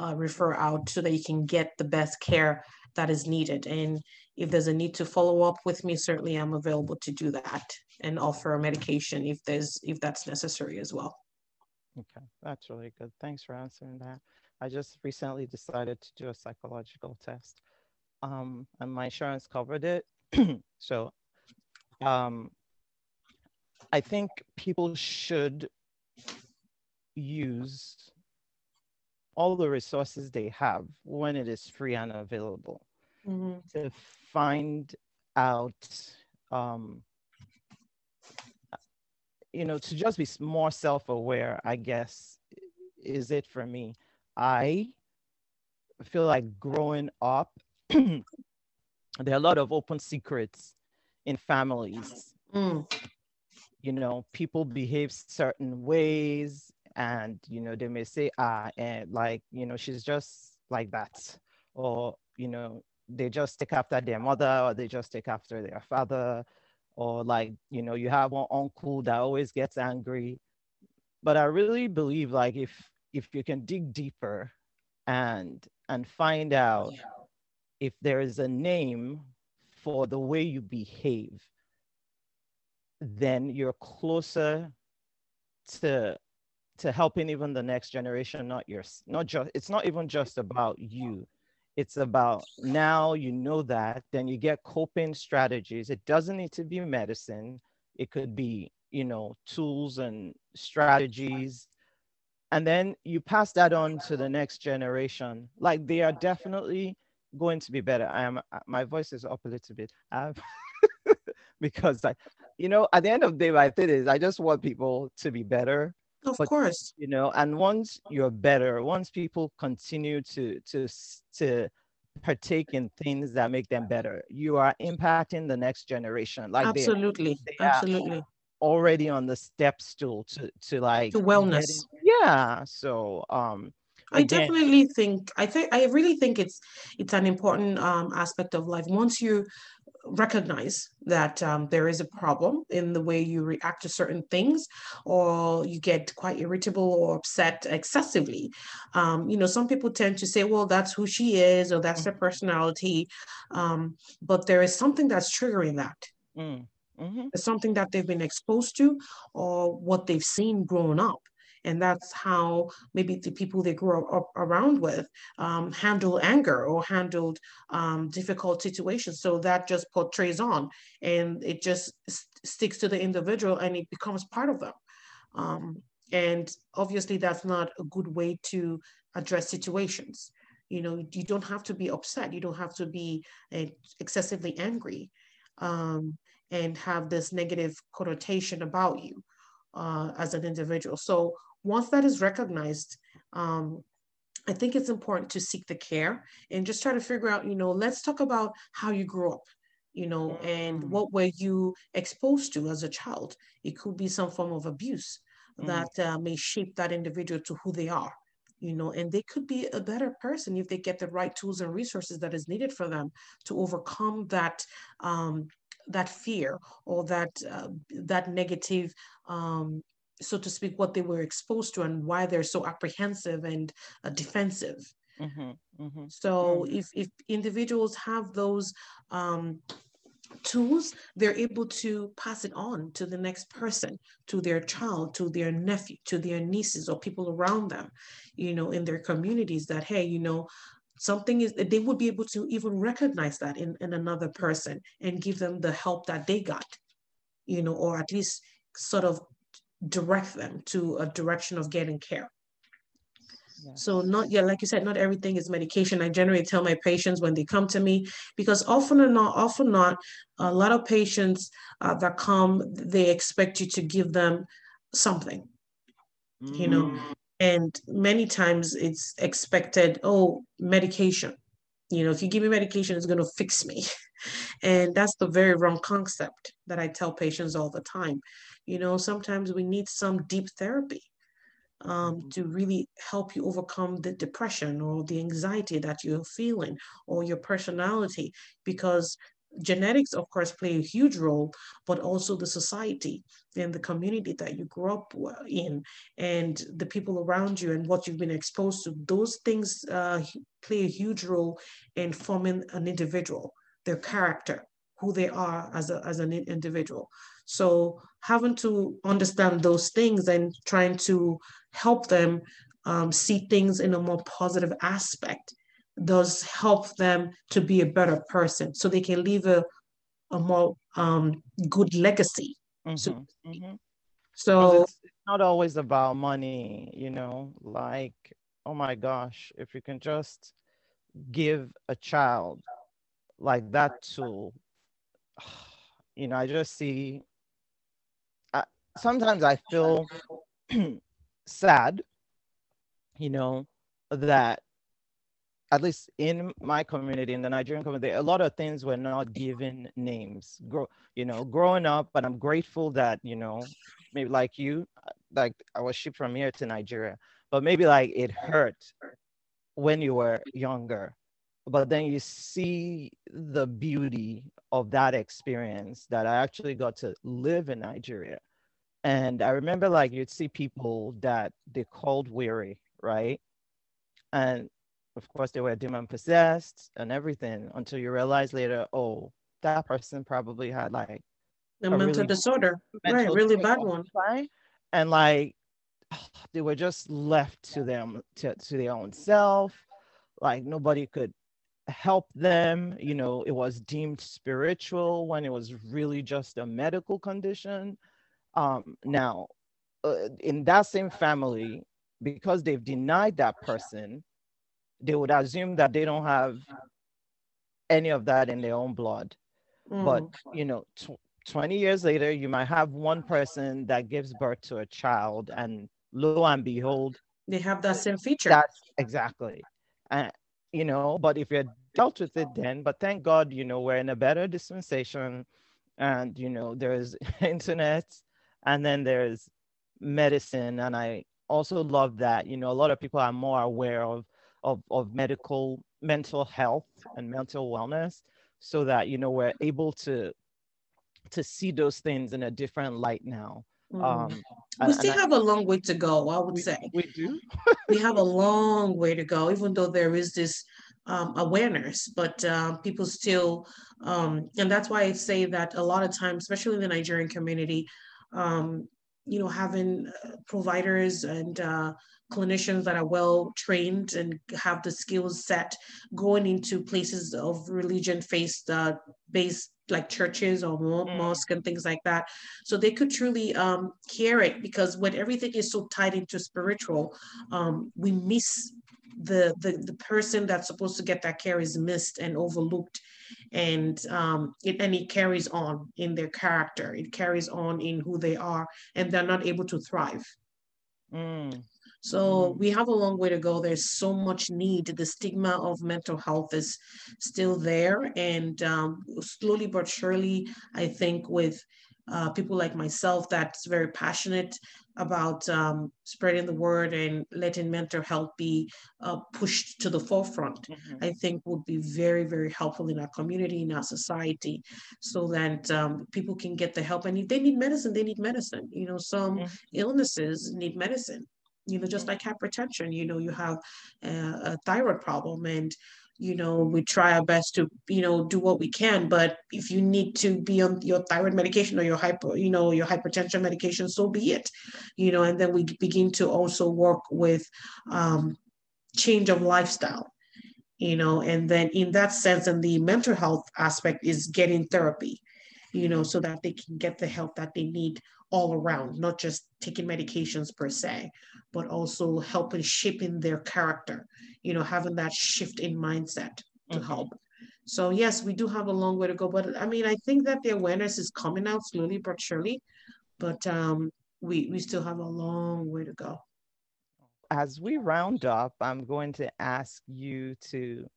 uh, refer out so that you can get the best care that is needed. And if there's a need to follow up with me, certainly I'm available to do that and offer medication if there's if that's necessary as well. Okay, that's really good. Thanks for answering that. I just recently decided to do a psychological test, um, and my insurance covered it. so, um, I think people should use all the resources they have when it is free and available mm-hmm. to find out um, you know, to just be more self-aware, I guess, is it for me. I feel like growing up, there are a lot of open secrets in families. Mm. You know, people behave certain ways, and you know, they may say, ah, and like, you know, she's just like that, or you know, they just take after their mother, or they just take after their father, or like you know you have one uncle that always gets angry. But i really believe like if if you can dig deeper and and find out if there is a name for the way you behave then you're closer to to helping even the next generation not yours not just it's not even just about you it's about now you know that, then you get coping strategies. It doesn't need to be medicine. It could be, you know, tools and strategies. And then you pass that on to the next generation. Like they are definitely going to be better. I am uh, my voice is up a little bit. Um, because like, you know, at the end of the day, my thing is I just want people to be better of but, course. You know, and once you're better, once people continue to to to partake in things that make them better, you are impacting the next generation. Like absolutely, they, they absolutely. Already on the step stool to to like to wellness. yeah. So um I definitely think I think I really think it's it's an important um, aspect of life. Once you recognize that um, there is a problem in the way you react to certain things or you get quite irritable or upset excessively um, you know some people tend to say well that's who she is or that's their mm-hmm. personality um, but there is something that's triggering that mm. Mm-hmm. It's something that they've been exposed to or what they've seen growing up and that's how maybe the people they grew up around with um, handle anger or handled um, difficult situations. So that just portrays on and it just sticks to the individual and it becomes part of them. Um, and obviously that's not a good way to address situations. You know you don't have to be upset. You don't have to be uh, excessively angry um, and have this negative connotation about you uh, as an individual. So once that is recognized, um, I think it's important to seek the care and just try to figure out, you know, let's talk about how you grew up, you know, and mm. what were you exposed to as a child. It could be some form of abuse mm. that uh, may shape that individual to who they are you know and they could be a better person if they get the right tools and resources that is needed for them to overcome that um, that fear or that uh, that negative um, so to speak, what they were exposed to and why they're so apprehensive and uh, defensive. Mm-hmm, mm-hmm, so mm-hmm. if if individuals have those um, tools, they're able to pass it on to the next person, to their child, to their nephew, to their nieces or people around them, you know, in their communities that, hey, you know, something is they would be able to even recognize that in, in another person and give them the help that they got, you know, or at least sort of direct them to a direction of getting care. So not yeah, like you said, not everything is medication. I generally tell my patients when they come to me because often or not, often not, a lot of patients uh, that come, they expect you to give them something, mm. you know, mm. and many times it's expected. Oh, medication. You know, if you give me medication, it's going to fix me. and that's the very wrong concept that I tell patients all the time. You know, sometimes we need some deep therapy um, mm-hmm. to really help you overcome the depression or the anxiety that you're feeling or your personality because genetics of course play a huge role but also the society and the community that you grew up in and the people around you and what you've been exposed to. Those things uh, play a huge role in forming an individual their character who they are as, a, as an individual. So having to understand those things and trying to help them um, see things in a more positive aspect does help them to be a better person so they can leave a, a more um, good legacy. Mm-hmm, so, mm-hmm. so it's, it's not always about money, you know, like, oh my gosh, if you can just give a child like that tool, you know, I just see, I, sometimes I feel sad, you know, that at least in my community, in the Nigerian community, a lot of things were not given names. Grow, you know, growing up, but I'm grateful that, you know, maybe like you, like I was shipped from here to Nigeria, but maybe like it hurt when you were younger. But then you see the beauty of that experience that I actually got to live in Nigeria and I remember like you'd see people that they called weary, right? And of course they were demon possessed and everything until you realize later, oh, that person probably had like a, a mental really disorder, mental right? Really bad one, right? And like they were just left to them to, to their own self. Like nobody could help them. You know, it was deemed spiritual when it was really just a medical condition. Um, now, uh, in that same family, because they've denied that person, they would assume that they don't have any of that in their own blood. Mm. But, you know, tw- 20 years later, you might have one person that gives birth to a child, and lo and behold, they have that same feature. That's exactly. And, you know, but if you're dealt with it then, but thank God, you know, we're in a better dispensation and, you know, there's internet and then there's medicine and i also love that you know a lot of people are more aware of of, of medical mental health and mental wellness so that you know we're able to to see those things in a different light now. Mm. um we still have a long way to go i would we, say. we do. We have a long way to go even though there is this um, awareness, but uh, people still, um, and that's why I say that a lot of times, especially in the Nigerian community, um, you know, having uh, providers and uh, clinicians that are well trained and have the skills set going into places of religion based uh, based like churches or mm. mosque and things like that so they could truly um, hear it because when everything is so tied into spiritual um, we miss the, the the person that's supposed to get that care is missed and overlooked and um, it and it carries on in their character it carries on in who they are and they're not able to thrive mm. So mm. we have a long way to go there's so much need the stigma of mental health is still there and um, slowly but surely i think with uh, people like myself that's very passionate about um, spreading the word and letting mental health be uh, pushed to the forefront, mm-hmm. I think would be very, very helpful in our community, in our society, so that um, people can get the help. And if they need medicine, they need medicine. You know, some mm-hmm. illnesses need medicine. You know, just like hypertension, you know, you have a, a thyroid problem and you know we try our best to you know do what we can. But if you need to be on your thyroid medication or your hyper you know your hypertension medication so be it you know and then we begin to also work with um, change of lifestyle you know and then in that sense and the mental health aspect is getting therapy you know so that they can get the help that they need all around not just taking medications per se but also helping shaping their character you know having that shift in mindset to mm-hmm. help. So yes we do have a long way to go but i mean i think that the awareness is coming out slowly but surely but um we we still have a long way to go. As we round up i'm going to ask you to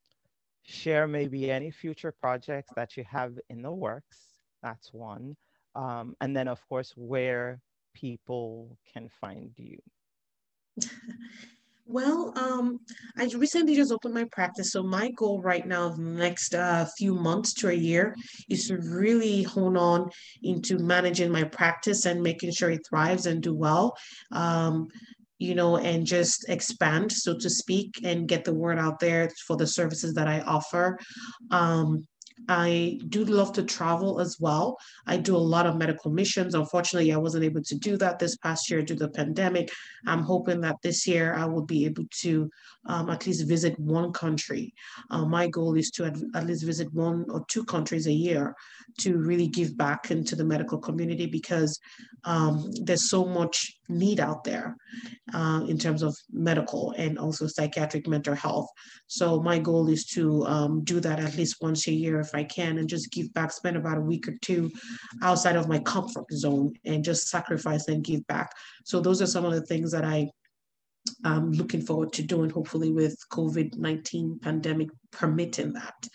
share maybe any future projects that you have in the works. That's one um, and then of course where people can find you Well, um, I recently just opened my practice. So my goal right now, the next uh, few months to a year, is to really hone on into managing my practice and making sure it thrives and do well. Um, you know, and just expand, so to speak, and get the word out there for the services that I offer. Um, I do love to travel as well. I do a lot of medical missions. Unfortunately, I wasn't able to do that this past year due to the pandemic. I'm hoping that this year I will be able to um, at least visit one country. Uh, my goal is to at, least visit one or two countries a year to really give back into the medical community because um, there's so much need out there uh, in terms of medical and also psychiatric mental health. So my goal is to um, do that at least once a year if I can and just give back, spend about a week or two outside of my comfort zone and just sacrifice and give back. So those are some of the things that I I'm looking forward to doing, hopefully with COVID-19 pandemic permitting that.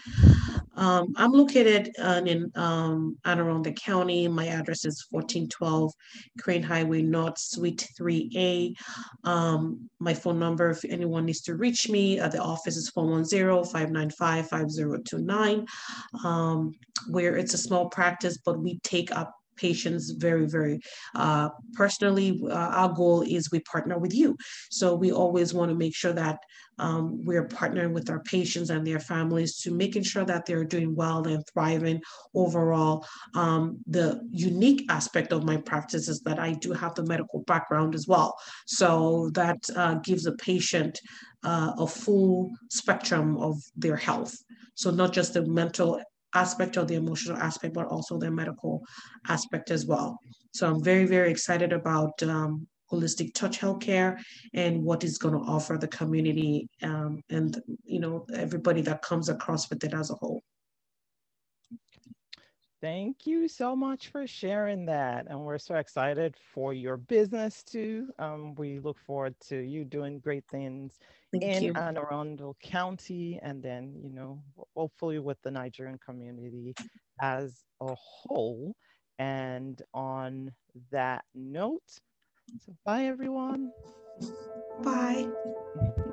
Um, I'm located uh, in um, Arundel County. My address is 1412 Crain Highway North, Suite 3A. Um, my phone number, if anyone needs to reach me at the office is 410-595-5029, um, where it's a small practice, but we take up patients very, very uh, personally. Uh, our goal is we partner with you. So we always want to make sure that um, we're partnering with our patients and their families to making sure that they're doing well and thriving overall. Um, the unique aspect of my practice is that I do have the medical background as well. So that uh, gives a patient uh, a full spectrum of their health. So not just the mental aspect or the emotional aspect, but also the medical aspect as well. So I'm very, very excited about um, holistic touch healthcare and what is going to offer the community um, and you know everybody that comes across with it as a whole. Thank you so much for sharing that. And we're so excited for your business too. Um, we look forward to you doing great things Thank in you. Anne Arundel County and then, you know, hopefully with the Nigerian community as a whole. And on that note, so bye everyone. Bye.